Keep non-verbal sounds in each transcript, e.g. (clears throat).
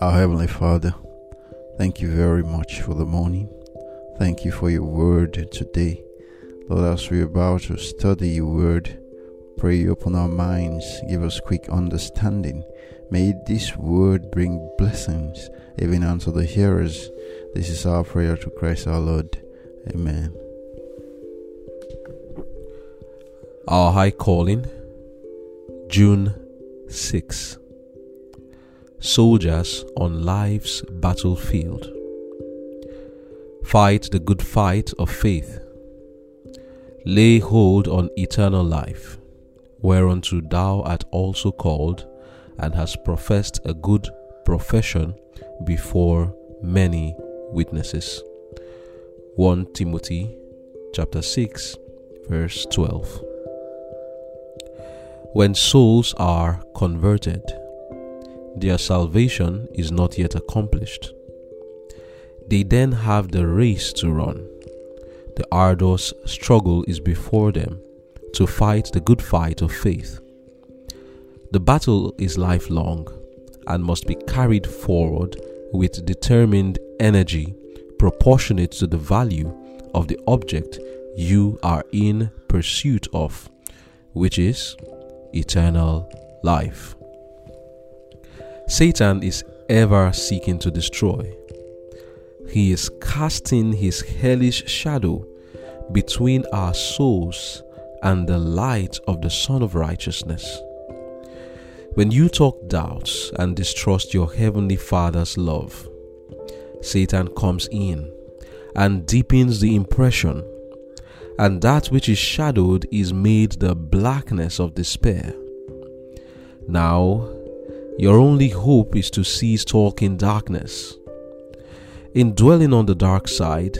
Our Heavenly Father, thank you very much for the morning. Thank you for your word today. Lord, as we're about to study your word, pray you open our minds, give us quick understanding. May this word bring blessings even unto the hearers. This is our prayer to Christ our Lord. Amen. Our High Calling, June 6. Soldiers on life's battlefield. Fight the good fight of faith. Lay hold on eternal life, whereunto thou art also called, and hast professed a good profession before many witnesses. 1 Timothy chapter 6 verse 12. When souls are converted, their salvation is not yet accomplished. They then have the race to run. The arduous struggle is before them to fight the good fight of faith. The battle is lifelong and must be carried forward with determined energy proportionate to the value of the object you are in pursuit of, which is eternal life. Satan is ever seeking to destroy. He is casting his hellish shadow between our souls and the light of the Sun of Righteousness. When you talk doubts and distrust your Heavenly Father's love, Satan comes in and deepens the impression, and that which is shadowed is made the blackness of despair. Now, your only hope is to cease talking darkness. In dwelling on the dark side,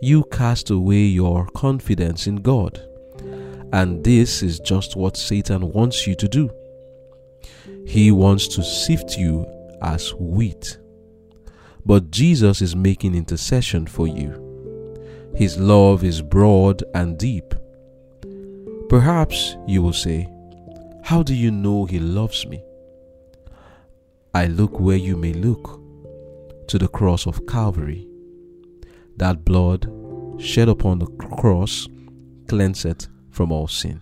you cast away your confidence in God. And this is just what Satan wants you to do. He wants to sift you as wheat. But Jesus is making intercession for you. His love is broad and deep. Perhaps you will say, How do you know He loves me? I look where you may look to the cross of Calvary. That blood shed upon the cross cleanseth from all sin.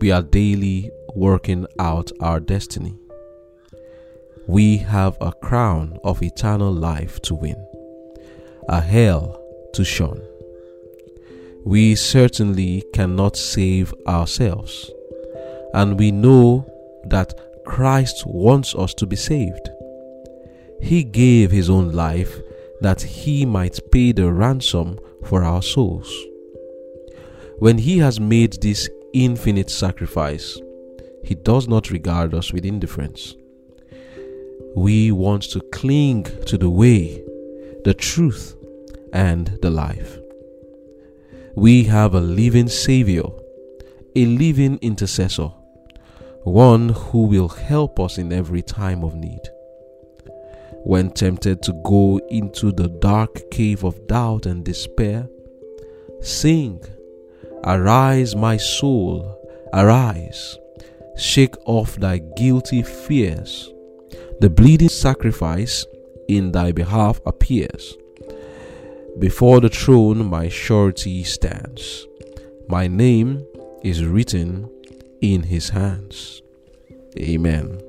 We are daily working out our destiny. We have a crown of eternal life to win, a hell to shun. We certainly cannot save ourselves, and we know that Christ wants us to be saved. He gave His own life that He might pay the ransom for our souls. When He has made this infinite sacrifice, He does not regard us with indifference. We want to cling to the way, the truth, and the life. We have a living Savior, a living intercessor, one who will help us in every time of need. When tempted to go into the dark cave of doubt and despair, sing, Arise, my soul, arise, shake off thy guilty fears. The bleeding sacrifice in thy behalf appears. Before the throne, my surety stands. My name is written in his hands. Amen.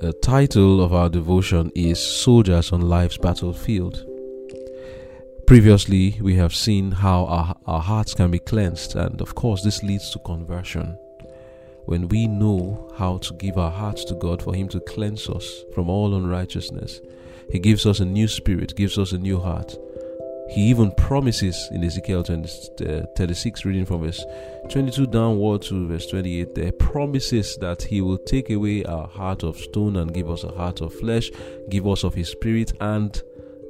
The title of our devotion is Soldiers on Life's Battlefield. Previously, we have seen how our, our hearts can be cleansed, and of course, this leads to conversion. When we know how to give our hearts to God for Him to cleanse us from all unrighteousness, He gives us a new spirit, gives us a new heart. He even promises in Ezekiel 20, uh, 36, reading from verse 22 downward to verse 28, there promises that He will take away our heart of stone and give us a heart of flesh, give us of His Spirit, and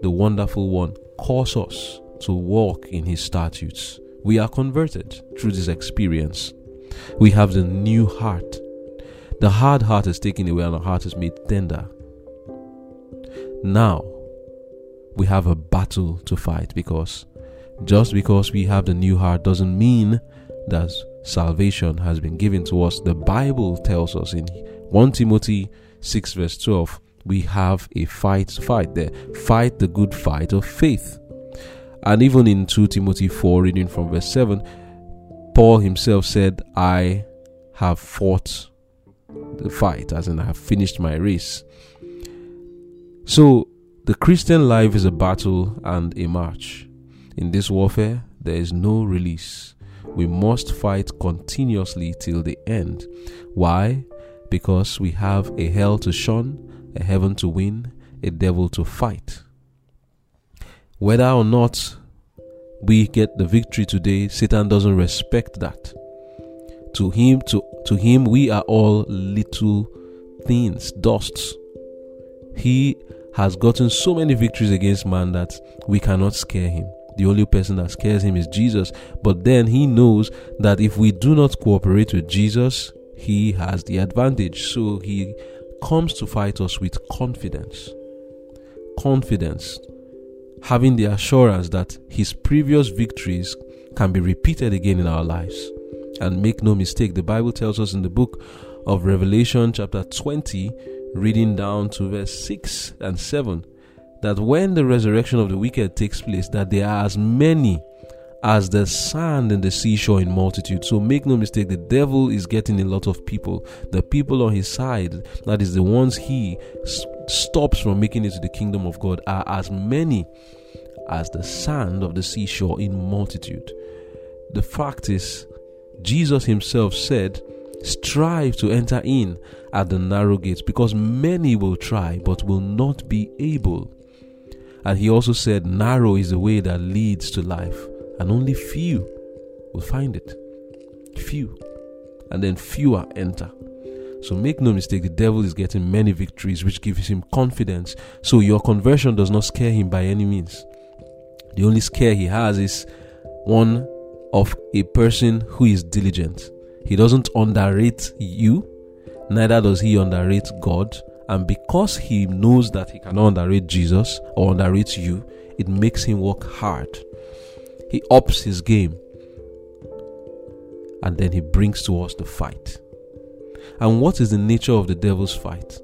the wonderful one, cause us to walk in His statutes. We are converted through this experience. We have the new heart. The hard heart is taken away and our heart is made tender. Now, we have a battle to fight because just because we have the new heart doesn't mean that salvation has been given to us. The Bible tells us in 1 Timothy 6, verse 12, we have a fight to fight there. Fight the good fight of faith. And even in 2 Timothy 4, reading from verse 7, Paul himself said, I have fought the fight, as in I have finished my race. So, the Christian life is a battle and a march. In this warfare, there is no release. We must fight continuously till the end. Why? Because we have a hell to shun, a heaven to win, a devil to fight. Whether or not we get the victory today, Satan doesn't respect that. To him, to, to him, we are all little things, dusts. He has gotten so many victories against man that we cannot scare him. The only person that scares him is Jesus. But then he knows that if we do not cooperate with Jesus, he has the advantage. So he comes to fight us with confidence. Confidence. Having the assurance that his previous victories can be repeated again in our lives. And make no mistake, the Bible tells us in the book of Revelation, chapter 20, reading down to verse 6 and 7 that when the resurrection of the wicked takes place that there are as many as the sand in the seashore in multitude. So make no mistake, the devil is getting a lot of people. The people on his side, that is the ones he stops from making it to the kingdom of God, are as many as the sand of the seashore in multitude. The fact is, Jesus himself said, Strive to enter in at the narrow gate because many will try but will not be able. And he also said, Narrow is the way that leads to life, and only few will find it. Few. And then fewer enter. So make no mistake, the devil is getting many victories, which gives him confidence. So your conversion does not scare him by any means. The only scare he has is one of a person who is diligent. He doesn't underrate you, neither does he underrate God. And because he knows that he cannot underrate Jesus or underrate you, it makes him work hard. He ups his game. And then he brings to us the fight. And what is the nature of the devil's fight?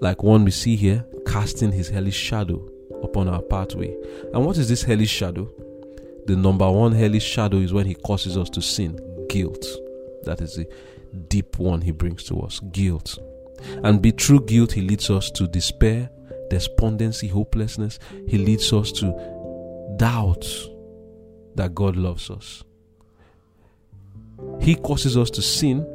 Like one we see here, casting his hellish shadow upon our pathway. And what is this hellish shadow? The number one hellish shadow is when he causes us to sin guilt. That is the deep one he brings to us guilt. And be true guilt, he leads us to despair, despondency, hopelessness. He leads us to doubt that God loves us. He causes us to sin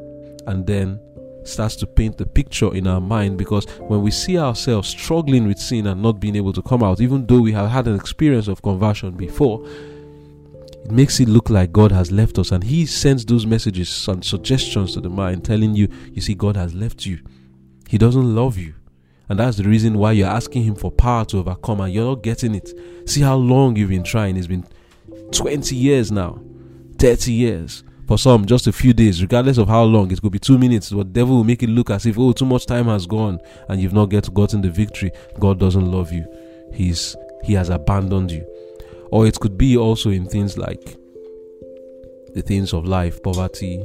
and then starts to paint the picture in our mind because when we see ourselves struggling with sin and not being able to come out, even though we have had an experience of conversion before, it makes it look like God has left us. And He sends those messages and suggestions to the mind, telling you, you see, God has left you. He doesn't love you. And that's the reason why you're asking Him for power to overcome and you're not getting it. See how long you've been trying. It's been 20 years now, 30 years. For some, just a few days, regardless of how long, it could be two minutes. The devil will make it look as if, oh, too much time has gone and you've not get, gotten the victory. God doesn't love you. He's He has abandoned you. Or it could be also in things like the things of life, poverty,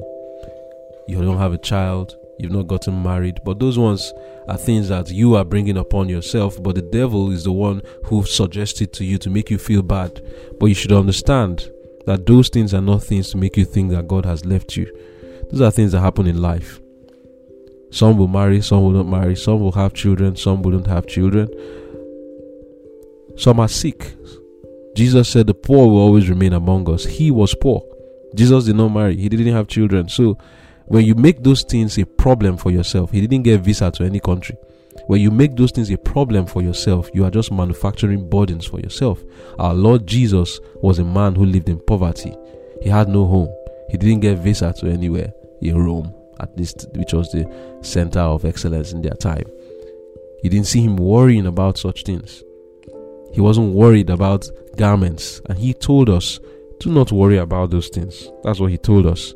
you don't have a child, you've not gotten married. But those ones are things that you are bringing upon yourself. But the devil is the one who suggested to you to make you feel bad. But you should understand that those things are not things to make you think that God has left you. Those are things that happen in life. Some will marry, some will not marry, some will have children, some wouldn't have children. Some are sick. Jesus said the poor will always remain among us. He was poor. Jesus did not marry, he didn't have children. So when you make those things a problem for yourself, he didn't get visa to any country. When you make those things a problem for yourself, you are just manufacturing burdens for yourself. Our Lord Jesus was a man who lived in poverty. He had no home. He didn't get visa to anywhere in Rome, at least, which was the center of excellence in their time. You didn't see him worrying about such things. He wasn't worried about garments. And he told us, do not worry about those things. That's what he told us.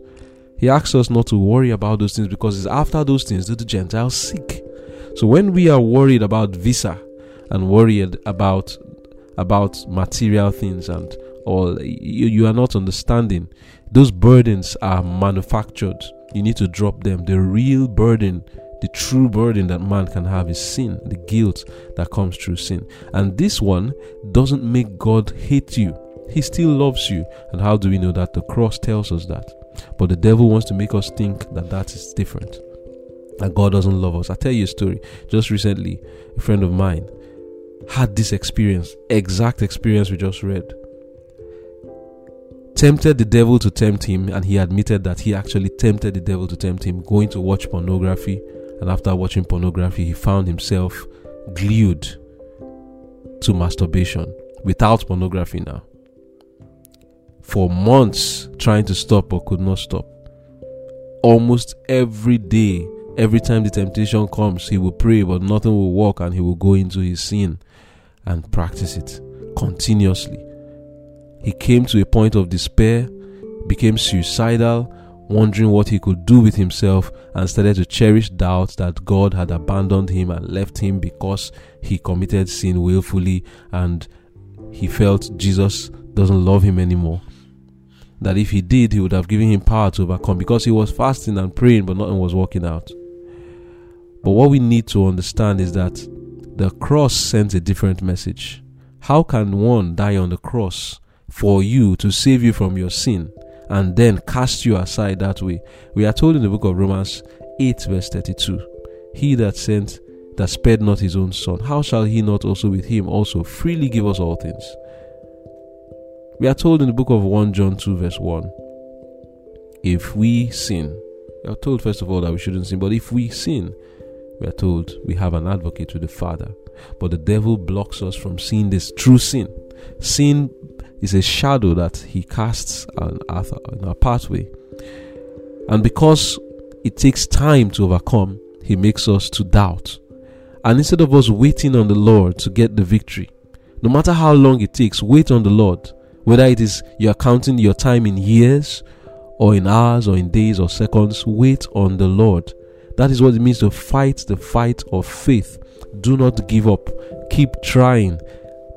He asks us not to worry about those things because it's after those things that the Gentiles seek. So when we are worried about visa and worried about about material things and or you, you are not understanding. Those burdens are manufactured. You need to drop them. The real burden, the true burden that man can have is sin, the guilt that comes through sin. And this one doesn't make God hate you. He still loves you. And how do we know that? The cross tells us that. But the devil wants to make us think that that is different. That God doesn't love us. i tell you a story. Just recently, a friend of mine had this experience, exact experience we just read. Tempted the devil to tempt him, and he admitted that he actually tempted the devil to tempt him, going to watch pornography. And after watching pornography, he found himself glued to masturbation without pornography now for months trying to stop but could not stop. Almost every day, every time the temptation comes, he will pray, but nothing will work, and he will go into his sin and practice it continuously. He came to a point of despair, became suicidal, wondering what he could do with himself, and started to cherish doubts that God had abandoned him and left him because he committed sin willfully and he felt Jesus doesn't love him anymore that if he did, he would have given him power to overcome because he was fasting and praying, but nothing was working out. But what we need to understand is that the cross sends a different message. How can one die on the cross for you to save you from your sin and then cast you aside that way? We are told in the book of Romans 8, verse 32 He that sent, that spared not his own son, how shall he not also with him also freely give us all things? We are told in the book of 1 John 2, verse 1 if we sin, we are told first of all that we shouldn't sin, but if we sin, we are told we have an advocate with the Father. But the devil blocks us from seeing this true sin. Sin is a shadow that he casts on our, pathway. And because it takes time to overcome, he makes us to doubt. And instead of us waiting on the Lord to get the victory, no matter how long it takes, wait on the Lord whether it is you are counting your time in years or in hours or in days or seconds, wait on the Lord. That is what it means to fight the fight of faith. Do not give up. Keep trying.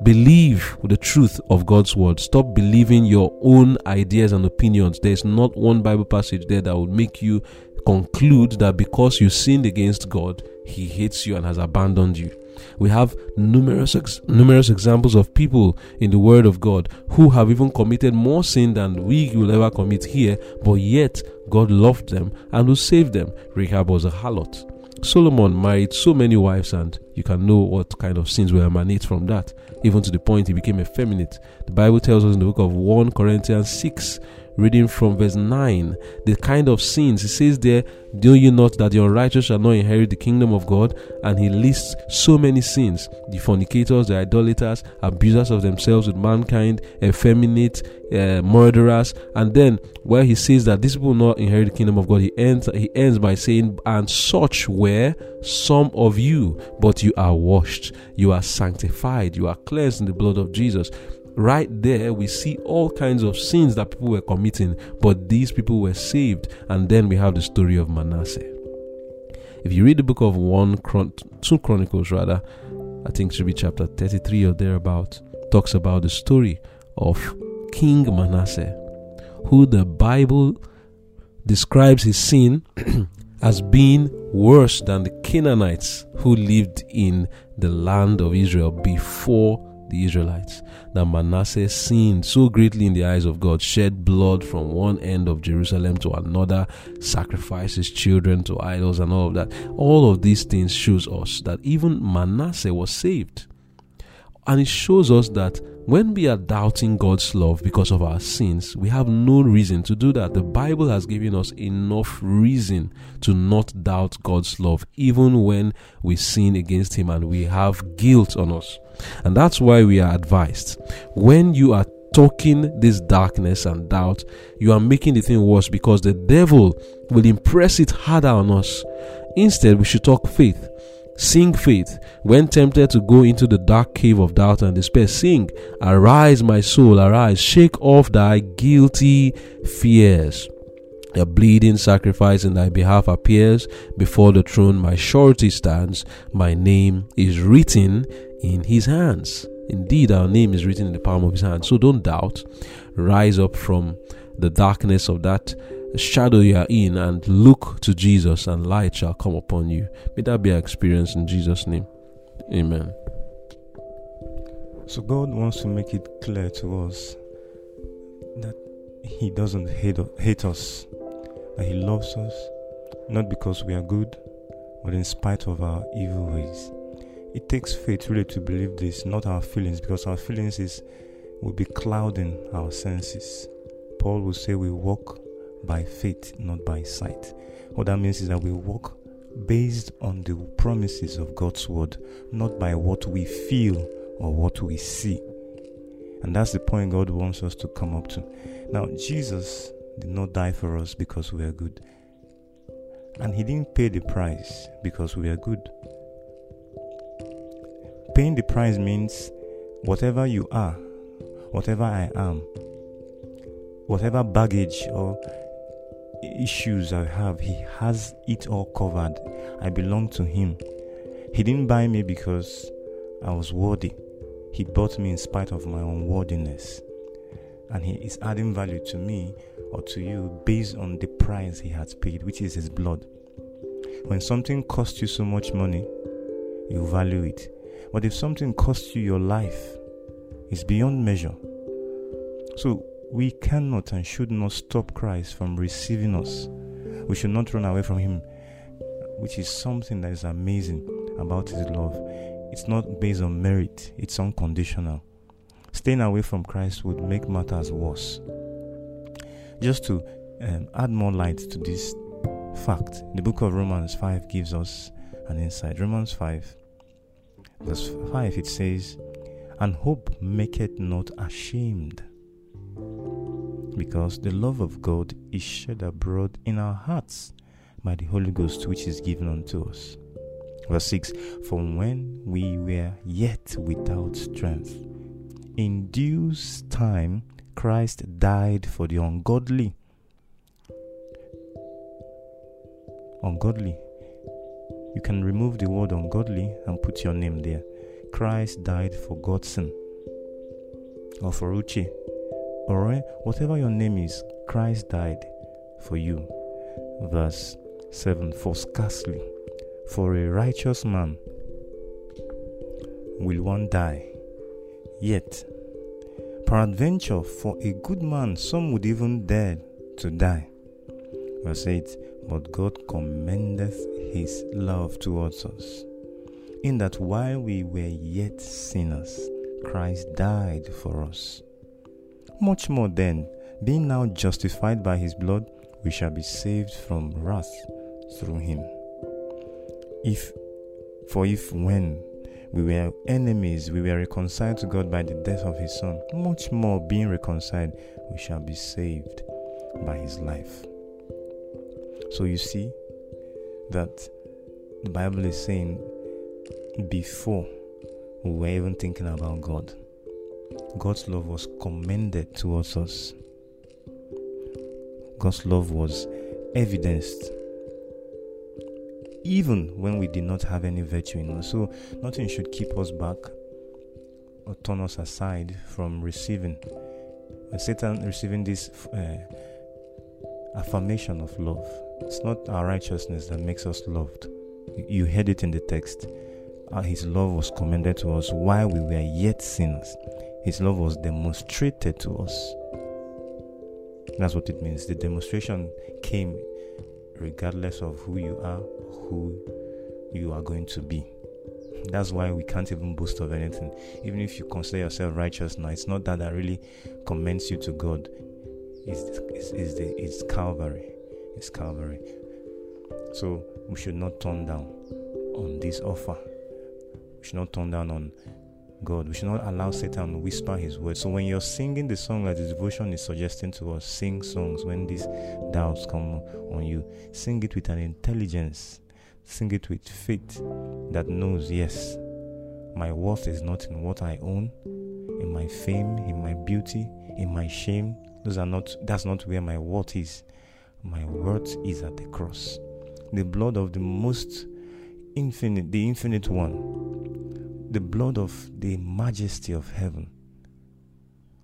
Believe the truth of God's word. Stop believing your own ideas and opinions. There's not one Bible passage there that would make you conclude that because you sinned against God, He hates you and has abandoned you. We have numerous ex- numerous examples of people in the Word of God who have even committed more sin than we will ever commit here, but yet God loved them and will save them. Rahab was a harlot. Solomon married so many wives, and you can know what kind of sins will emanate from that, even to the point he became effeminate. The Bible tells us in the book of 1 Corinthians 6 reading from verse 9, the kind of sins. he says there, Do you not that the unrighteous shall not inherit the kingdom of God? And he lists so many sins the fornicators, the idolaters, abusers of themselves with mankind, effeminate, uh, murderers. And then, where he says that these will not inherit the kingdom of God, he ends, he ends by saying, And such were some of you, but you are washed, you are sanctified, you are cleansed in the blood of Jesus right there we see all kinds of sins that people were committing but these people were saved. And then we have the story of manasseh. If you read the book of one Chron- two chronicles rather i think it should be chapter 33 or thereabout talks about the story of king manasseh who the bible describes his sin (clears throat) as being worse than the canaanites who lived in the land of israel before the Israelites that Manasseh sinned so greatly in the eyes of God, shed blood from one end of Jerusalem to another, sacrificed his children to idols, and all of that. All of these things shows us that even Manasseh was saved. And it shows us that when we are doubting God's love because of our sins, we have no reason to do that. The Bible has given us enough reason to not doubt God's love, even when we sin against Him and we have guilt on us. And that's why we are advised when you are talking this darkness and doubt, you are making the thing worse because the devil will impress it harder on us. Instead, we should talk faith. Sing faith. When tempted to go into the dark cave of doubt and despair, sing, Arise, my soul, arise, shake off thy guilty fears. A bleeding sacrifice in thy behalf appears before the throne. My surety stands, my name is written in his hands. Indeed, our name is written in the palm of his hand. So don't doubt. Rise up from the darkness of that shadow you are in and look to Jesus, and light shall come upon you. May that be our experience in Jesus' name. Amen. So God wants to make it clear to us that He doesn't hate, hate us, that He loves us, not because we are good, but in spite of our evil ways. It takes faith really to believe this, not our feelings, because our feelings is will be clouding our senses. Paul will say we walk by faith, not by sight. What that means is that we walk based on the promises of God's word, not by what we feel or what we see. And that's the point God wants us to come up to. Now, Jesus did not die for us because we are good. And He didn't pay the price because we are good. Paying the price means whatever you are, whatever I am, whatever baggage or issues I have, He has it all covered. I belong to Him. He didn't buy me because I was worthy. He bought me in spite of my unworthiness. And He is adding value to me or to you based on the price He has paid, which is His blood. When something costs you so much money, you value it. But if something costs you your life, it's beyond measure. So we cannot and should not stop Christ from receiving us. We should not run away from Him, which is something that is amazing about His love. It's not based on merit, it's unconditional. Staying away from Christ would make matters worse. Just to um, add more light to this fact, the book of Romans 5 gives us an insight. Romans 5, verse 5, it says, And hope maketh not ashamed because the love of God is shed abroad in our hearts by the Holy Ghost which is given unto us. Verse 6 From when we were yet without strength, in due time Christ died for the ungodly. Ungodly. You can remove the word ungodly and put your name there. Christ died for Godson or for Uche or whatever your name is, Christ died for you. Verse 7 For scarcely for a righteous man will one die, yet peradventure for a good man some would even dare to die. Verse 8 But God commendeth his love towards us, in that while we were yet sinners, Christ died for us. Much more then, being now justified by his blood, we shall be saved from wrath through him. If, for if when we were enemies, we were reconciled to God by the death of his Son, much more being reconciled, we shall be saved by his life. So you see that the Bible is saying before we were even thinking about God, God's love was commended towards us. God's love was evidenced even when we did not have any virtue in us. So nothing should keep us back or turn us aside from receiving. When Satan receiving this uh, affirmation of love, it's not our righteousness that makes us loved. You heard it in the text. Uh, his love was commended to us while we were yet sinners. His love was demonstrated to us. That's what it means. The demonstration came regardless of who you are, who you are going to be. That's why we can't even boast of anything. Even if you consider yourself righteous now, it's not that that really commends you to God. It's, it's, it's, the, it's Calvary. It's Calvary. So we should not turn down on this offer. We should not turn down on God. We should not allow Satan to whisper his words. So when you're singing the song that the devotion is suggesting to us, sing songs when these doubts come on you. Sing it with an intelligence. Sing it with faith that knows, yes, my worth is not in what I own, in my fame, in my beauty, in my shame. Those are not that's not where my worth is. My worth is at the cross. The blood of the most infinite, the infinite one the blood of the majesty of heaven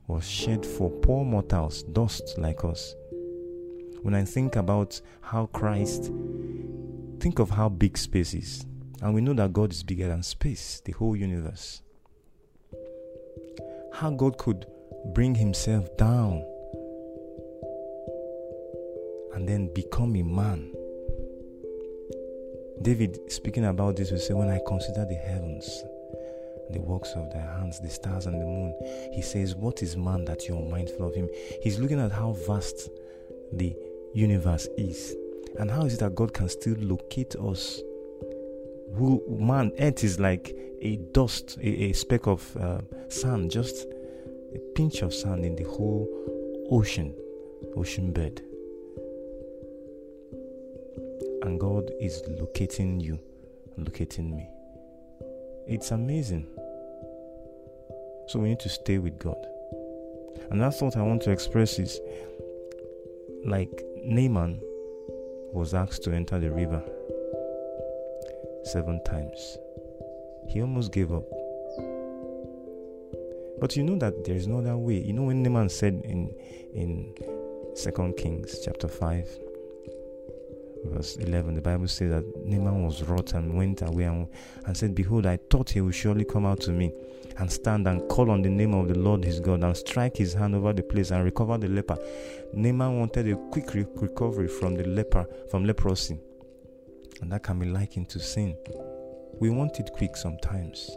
was shed for poor mortals, dust like us. When I think about how Christ, think of how big space is. And we know that God is bigger than space, the whole universe. How God could bring himself down and then become a man. David, speaking about this, will say, When I consider the heavens, the works of thy hands, the stars and the moon, he says, What is man that you are mindful of him? He's looking at how vast the universe is. And how is it that God can still locate us? Who man, earth is like a dust, a, a speck of uh, sand, just a pinch of sand in the whole ocean, ocean bed. And God is locating you, locating me. It's amazing. So we need to stay with God. And that's what I want to express is like Naaman was asked to enter the river seven times. He almost gave up. But you know that there is no other way. You know when Naaman said in in Second Kings chapter five, verse eleven, the Bible says that Naaman was wroth and went away and, and said, Behold, I thought he would surely come out to me and stand and call on the name of the Lord his God and strike his hand over the place and recover the leper. Naaman wanted a quick re- recovery from the leper from leprosy. And that can be likened to sin. We want it quick sometimes.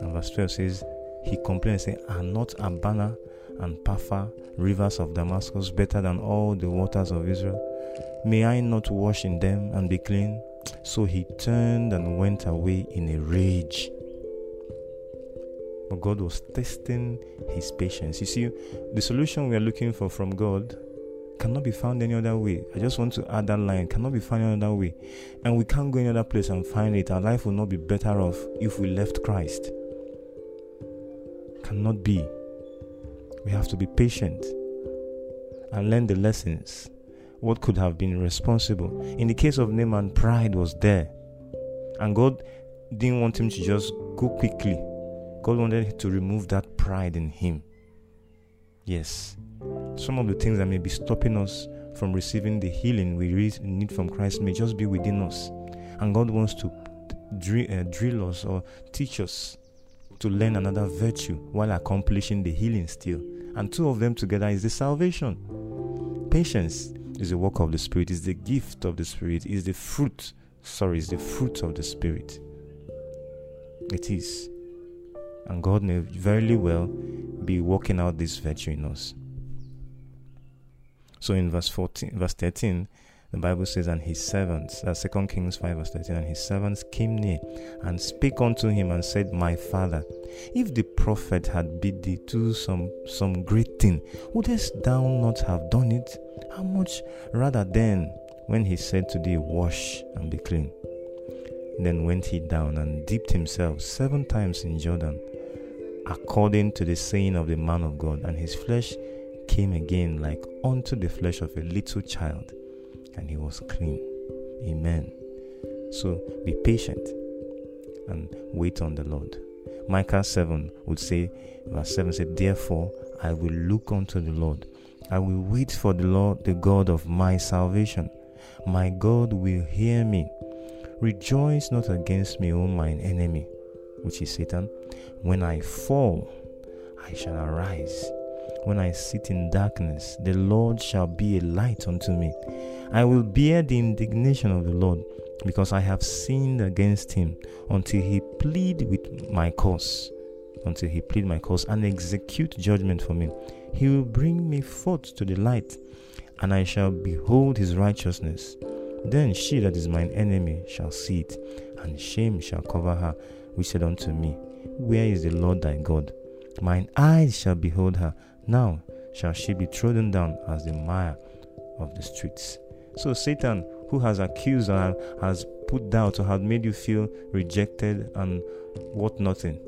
And verse 12 says, He complained, saying, Are not Abana and Pharpar, rivers of Damascus, better than all the waters of Israel? May I not wash in them and be clean? So he turned and went away in a rage. But God was testing his patience. You see, the solution we are looking for from God cannot be found any other way. I just want to add that line cannot be found any other way. And we can't go any other place and find it. Our life will not be better off if we left Christ. Cannot be. We have to be patient and learn the lessons. What could have been responsible? In the case of Naaman, pride was there. And God didn't want him to just go quickly. God wanted to remove that pride in him. Yes, some of the things that may be stopping us from receiving the healing we need from Christ may just be within us. And God wants to uh, drill us or teach us to learn another virtue while accomplishing the healing still. And two of them together is the salvation. Patience is a work of the Spirit, is the gift of the Spirit, is the fruit, sorry, is the fruit of the Spirit. It is. And God may very well be working out this virtue in us. So in verse 14, verse 13, the Bible says, And his servants, that's 2 Kings 5, verse 13, and his servants came near and spake unto him and said, My father, if the prophet had bid thee do some, some great thing, wouldest thou not have done it? How much rather than when he said to thee, Wash and be clean? Then went he down and dipped himself seven times in Jordan, according to the saying of the man of God, and his flesh came again like unto the flesh of a little child, and he was clean. Amen. So be patient and wait on the Lord. Micah 7 would say, verse 7 said, Therefore I will look unto the Lord. I will wait for the Lord, the God of my salvation. My God will hear me. Rejoice not against me, O mine enemy, which is Satan. When I fall, I shall arise. When I sit in darkness, the Lord shall be a light unto me. I will bear the indignation of the Lord, because I have sinned against him, until he plead with my cause, until he plead my cause and execute judgment for me. He will bring me forth to the light, and I shall behold his righteousness. Then she that is mine enemy shall see it, and shame shall cover her, which said unto me, Where is the Lord thy God? Mine eyes shall behold her, now shall she be trodden down as the mire of the streets. So Satan, who has accused and has put doubt or has made you feel rejected and what nothing,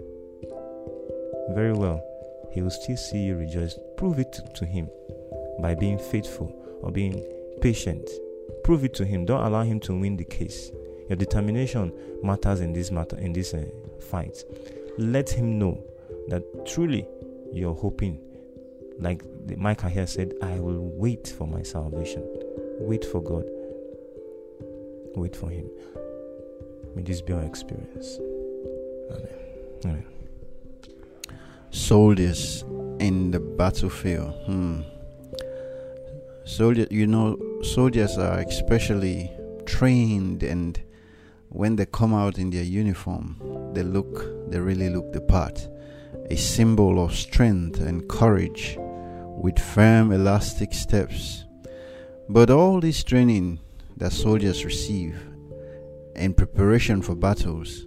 very well, he will still see you rejoice. Prove it to him by being faithful or being patient. Prove it to him. Don't allow him to win the case. Your determination matters in this matter in this uh, fight. Let him know that truly you're hoping. Like Micah here said, I will wait for my salvation. Wait for God. Wait for Him. May this be our experience. Amen. Amen. Soldiers in the battlefield. Hmm. Soldier, you know, soldiers are especially trained, and when they come out in their uniform, they look, they really look the part. A symbol of strength and courage, with firm, elastic steps. But all this training that soldiers receive in preparation for battles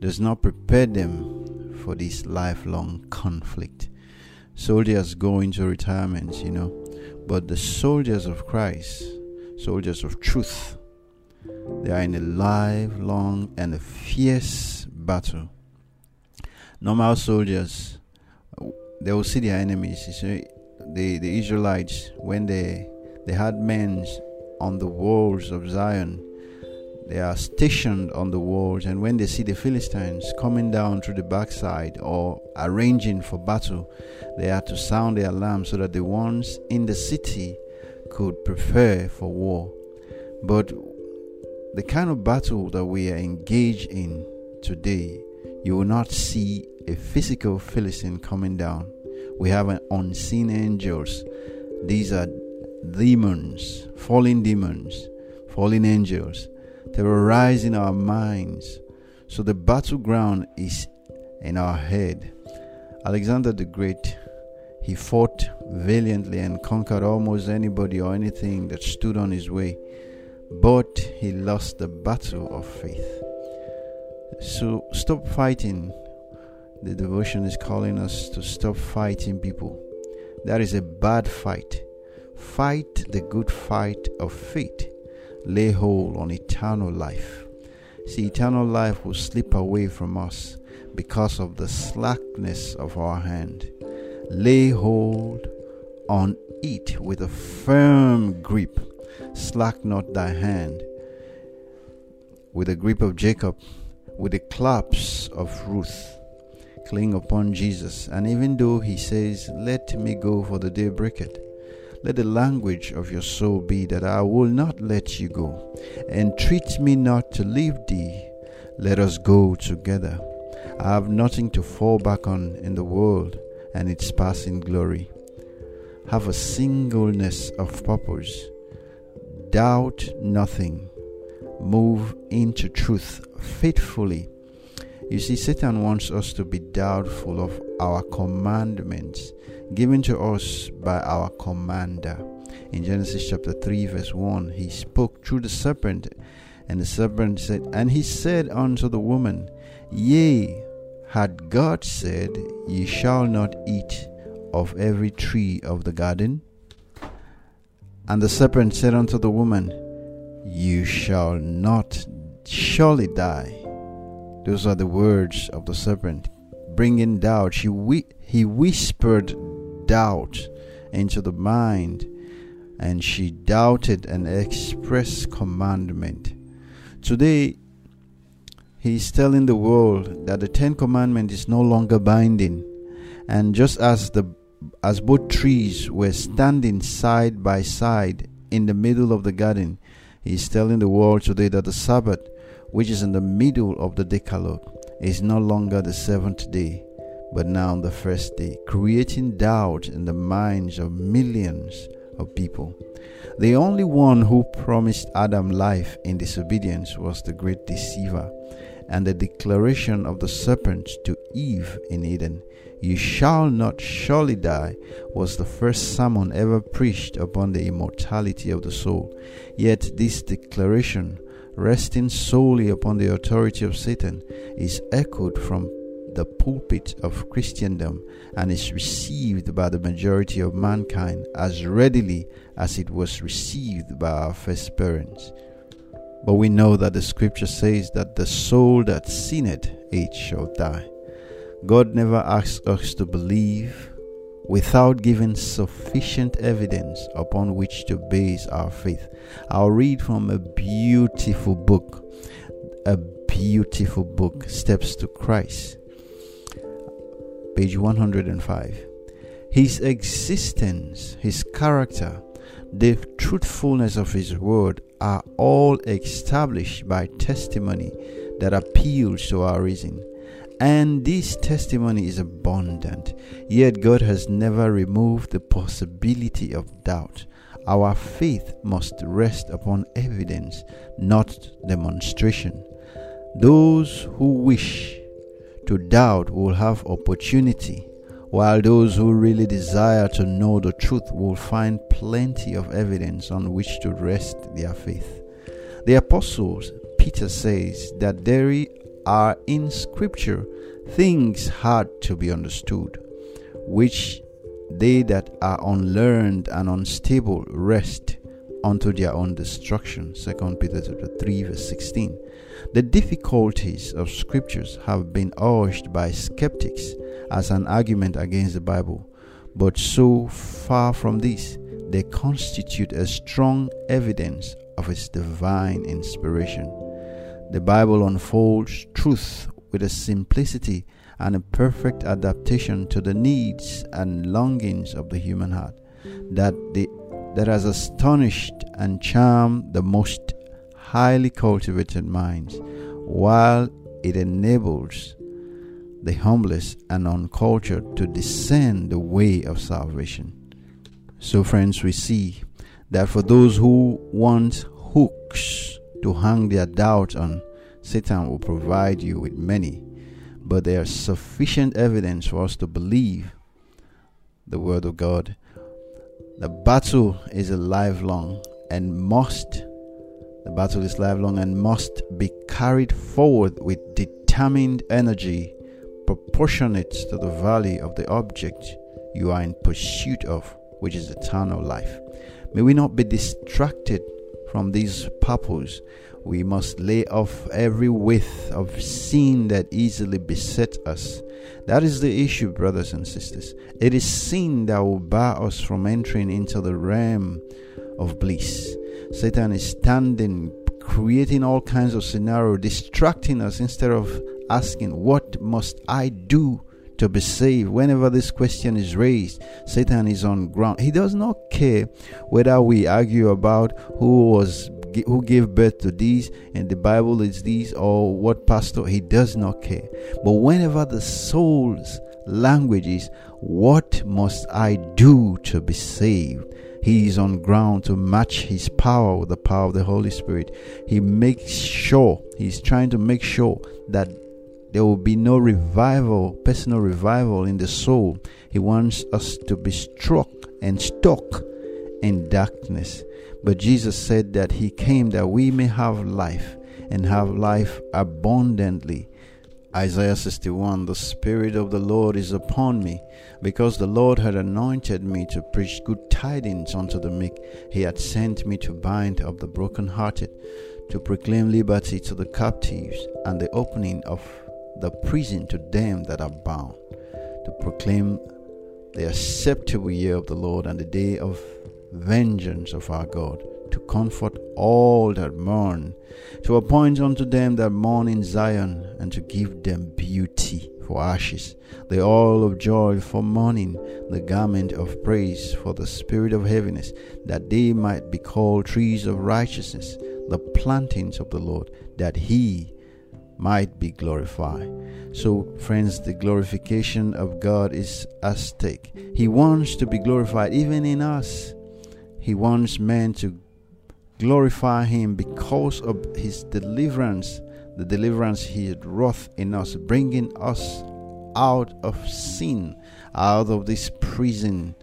does not prepare them for this lifelong conflict. Soldiers go into retirement, you know, but the soldiers of Christ, soldiers of truth, they are in a lifelong and a fierce battle. Normal soldiers, they will see their enemies. You see, the, the Israelites, when they, they had men on the walls of Zion, they are stationed on the walls, and when they see the Philistines coming down through the backside or arranging for battle, they are to sound the alarm so that the ones in the city could prepare for war. But the kind of battle that we are engaged in today, you will not see a physical Philistine coming down. We have an unseen angels. These are demons, fallen demons, fallen angels terrorizing our minds. So the battleground is in our head. Alexander the Great, he fought valiantly and conquered almost anybody or anything that stood on his way, but he lost the battle of faith. So stop fighting. The devotion is calling us to stop fighting people. That is a bad fight. Fight the good fight of faith lay hold on eternal life. See, eternal life will slip away from us because of the slackness of our hand. Lay hold on it with a firm grip. Slack not thy hand. With the grip of Jacob, with the claps of Ruth, cling upon Jesus. And even though he says, Let me go for the day breaketh, let the language of your soul be that I will not let you go. Entreat me not to leave thee. Let us go together. I have nothing to fall back on in the world and its passing glory. Have a singleness of purpose. Doubt nothing. Move into truth faithfully. You see, Satan wants us to be doubtful of our commandments given to us by our commander. In Genesis chapter 3, verse 1, he spoke through the serpent, and the serpent said, And he said unto the woman, Yea, had God said, Ye shall not eat of every tree of the garden? And the serpent said unto the woman, You shall not surely die. Those are the words of the serpent, bringing doubt. She he whispered doubt into the mind, and she doubted an express commandment. Today, he is telling the world that the Ten Commandment is no longer binding, and just as the as both trees were standing side by side in the middle of the garden, he is telling the world today that the Sabbath, which is in the middle of the Decalogue, is no longer the seventh day, but now the first day, creating doubt in the minds of millions of people. The only one who promised Adam life in disobedience was the great deceiver, and the declaration of the serpent to Eve in Eden, You shall not surely die, was the first sermon ever preached upon the immortality of the soul. Yet this declaration, resting solely upon the authority of Satan, is echoed from the pulpit of Christendom and is received by the majority of mankind as readily as it was received by our first parents. But we know that the scripture says that the soul that sinneth, it shall die. God never asks us to believe without giving sufficient evidence upon which to base our faith. I'll read from a beautiful book a beautiful book, Steps to Christ. Page 105. His existence, his character, the truthfulness of his word are all established by testimony that appeals to our reason. And this testimony is abundant, yet God has never removed the possibility of doubt. Our faith must rest upon evidence, not demonstration. Those who wish to doubt will have opportunity while those who really desire to know the truth will find plenty of evidence on which to rest their faith. The apostles, Peter says that there are in Scripture things hard to be understood, which they that are unlearned and unstable wrest unto their own destruction. 2 Peter chapter 3 verse 16. The difficulties of scriptures have been urged by skeptics as an argument against the Bible, but so far from this, they constitute a strong evidence of its divine inspiration. The Bible unfolds truth with a simplicity and a perfect adaptation to the needs and longings of the human heart that the that has astonished and charmed the most highly cultivated minds, while it enables the humblest and uncultured to discern the way of salvation. So, friends, we see that for those who want hooks to hang their doubt on, Satan will provide you with many, but there is sufficient evidence for us to believe the Word of God. The battle is a lifelong and must the battle is lifelong and must be carried forward with determined energy proportionate to the value of the object you are in pursuit of, which is eternal life. May we not be distracted from these purpose. We must lay off every weight of sin that easily beset us. That is the issue, brothers and sisters. It is sin that will bar us from entering into the realm of bliss. Satan is standing, creating all kinds of scenario, distracting us instead of asking, What must I do to be saved? Whenever this question is raised, Satan is on ground. He does not care whether we argue about who was who gave birth to these and the Bible is these or what pastor. He does not care. But whenever the soul's language is, What must I do to be saved? He is on ground to match his power with the power of the Holy Spirit. He makes sure, he's trying to make sure that there will be no revival, personal revival in the soul. He wants us to be struck and stuck in darkness. But Jesus said that He came that we may have life and have life abundantly. Isaiah 61 The Spirit of the Lord is upon me, because the Lord had anointed me to preach good tidings unto the meek. He had sent me to bind up the brokenhearted, to proclaim liberty to the captives, and the opening of the prison to them that are bound, to proclaim the acceptable year of the Lord and the day of vengeance of our God, to comfort all that mourn, to appoint unto them that mourn in Zion, and to give them beauty for ashes, the oil of joy for mourning, the garment of praise for the spirit of heaviness, that they might be called trees of righteousness, the plantings of the Lord, that he might be glorified. So, friends, the glorification of God is at stake. He wants to be glorified even in us. He wants men to glorify Him because of His deliverance, the deliverance He had wrought in us, bringing us out of sin, out of this prison.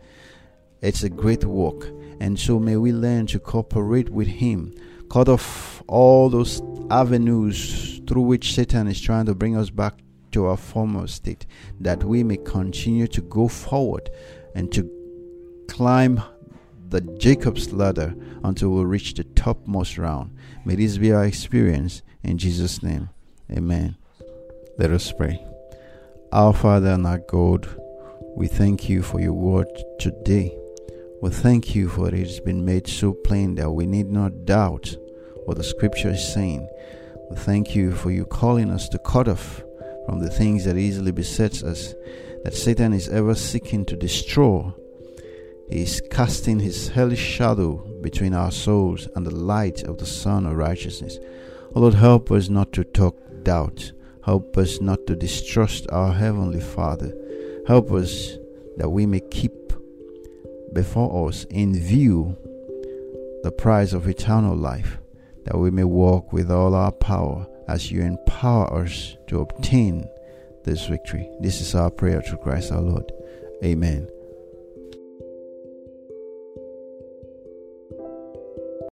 It's a great work. And so, may we learn to cooperate with Him, cut off all those avenues through which Satan is trying to bring us back to our former state, that we may continue to go forward and to climb the Jacob's ladder until we reach the topmost round. May this be our experience in Jesus' name. Amen. Let us pray. Our Father and our God, we thank you for your word today. We thank you for it has been made so plain that we need not doubt what the scripture is saying We thank you for you calling us to cut off from the things that easily besets us, that Satan is ever seeking to destroy. He is casting his hellish shadow between our souls and the light of the Sun of righteousness. Oh Lord, help us not to talk doubt. Help us not to distrust our Heavenly Father. Help us that we may keep before us in view the prize of eternal life, that we may walk with all our power as you empower us to obtain this victory. This is our prayer through Christ our Lord. Amen.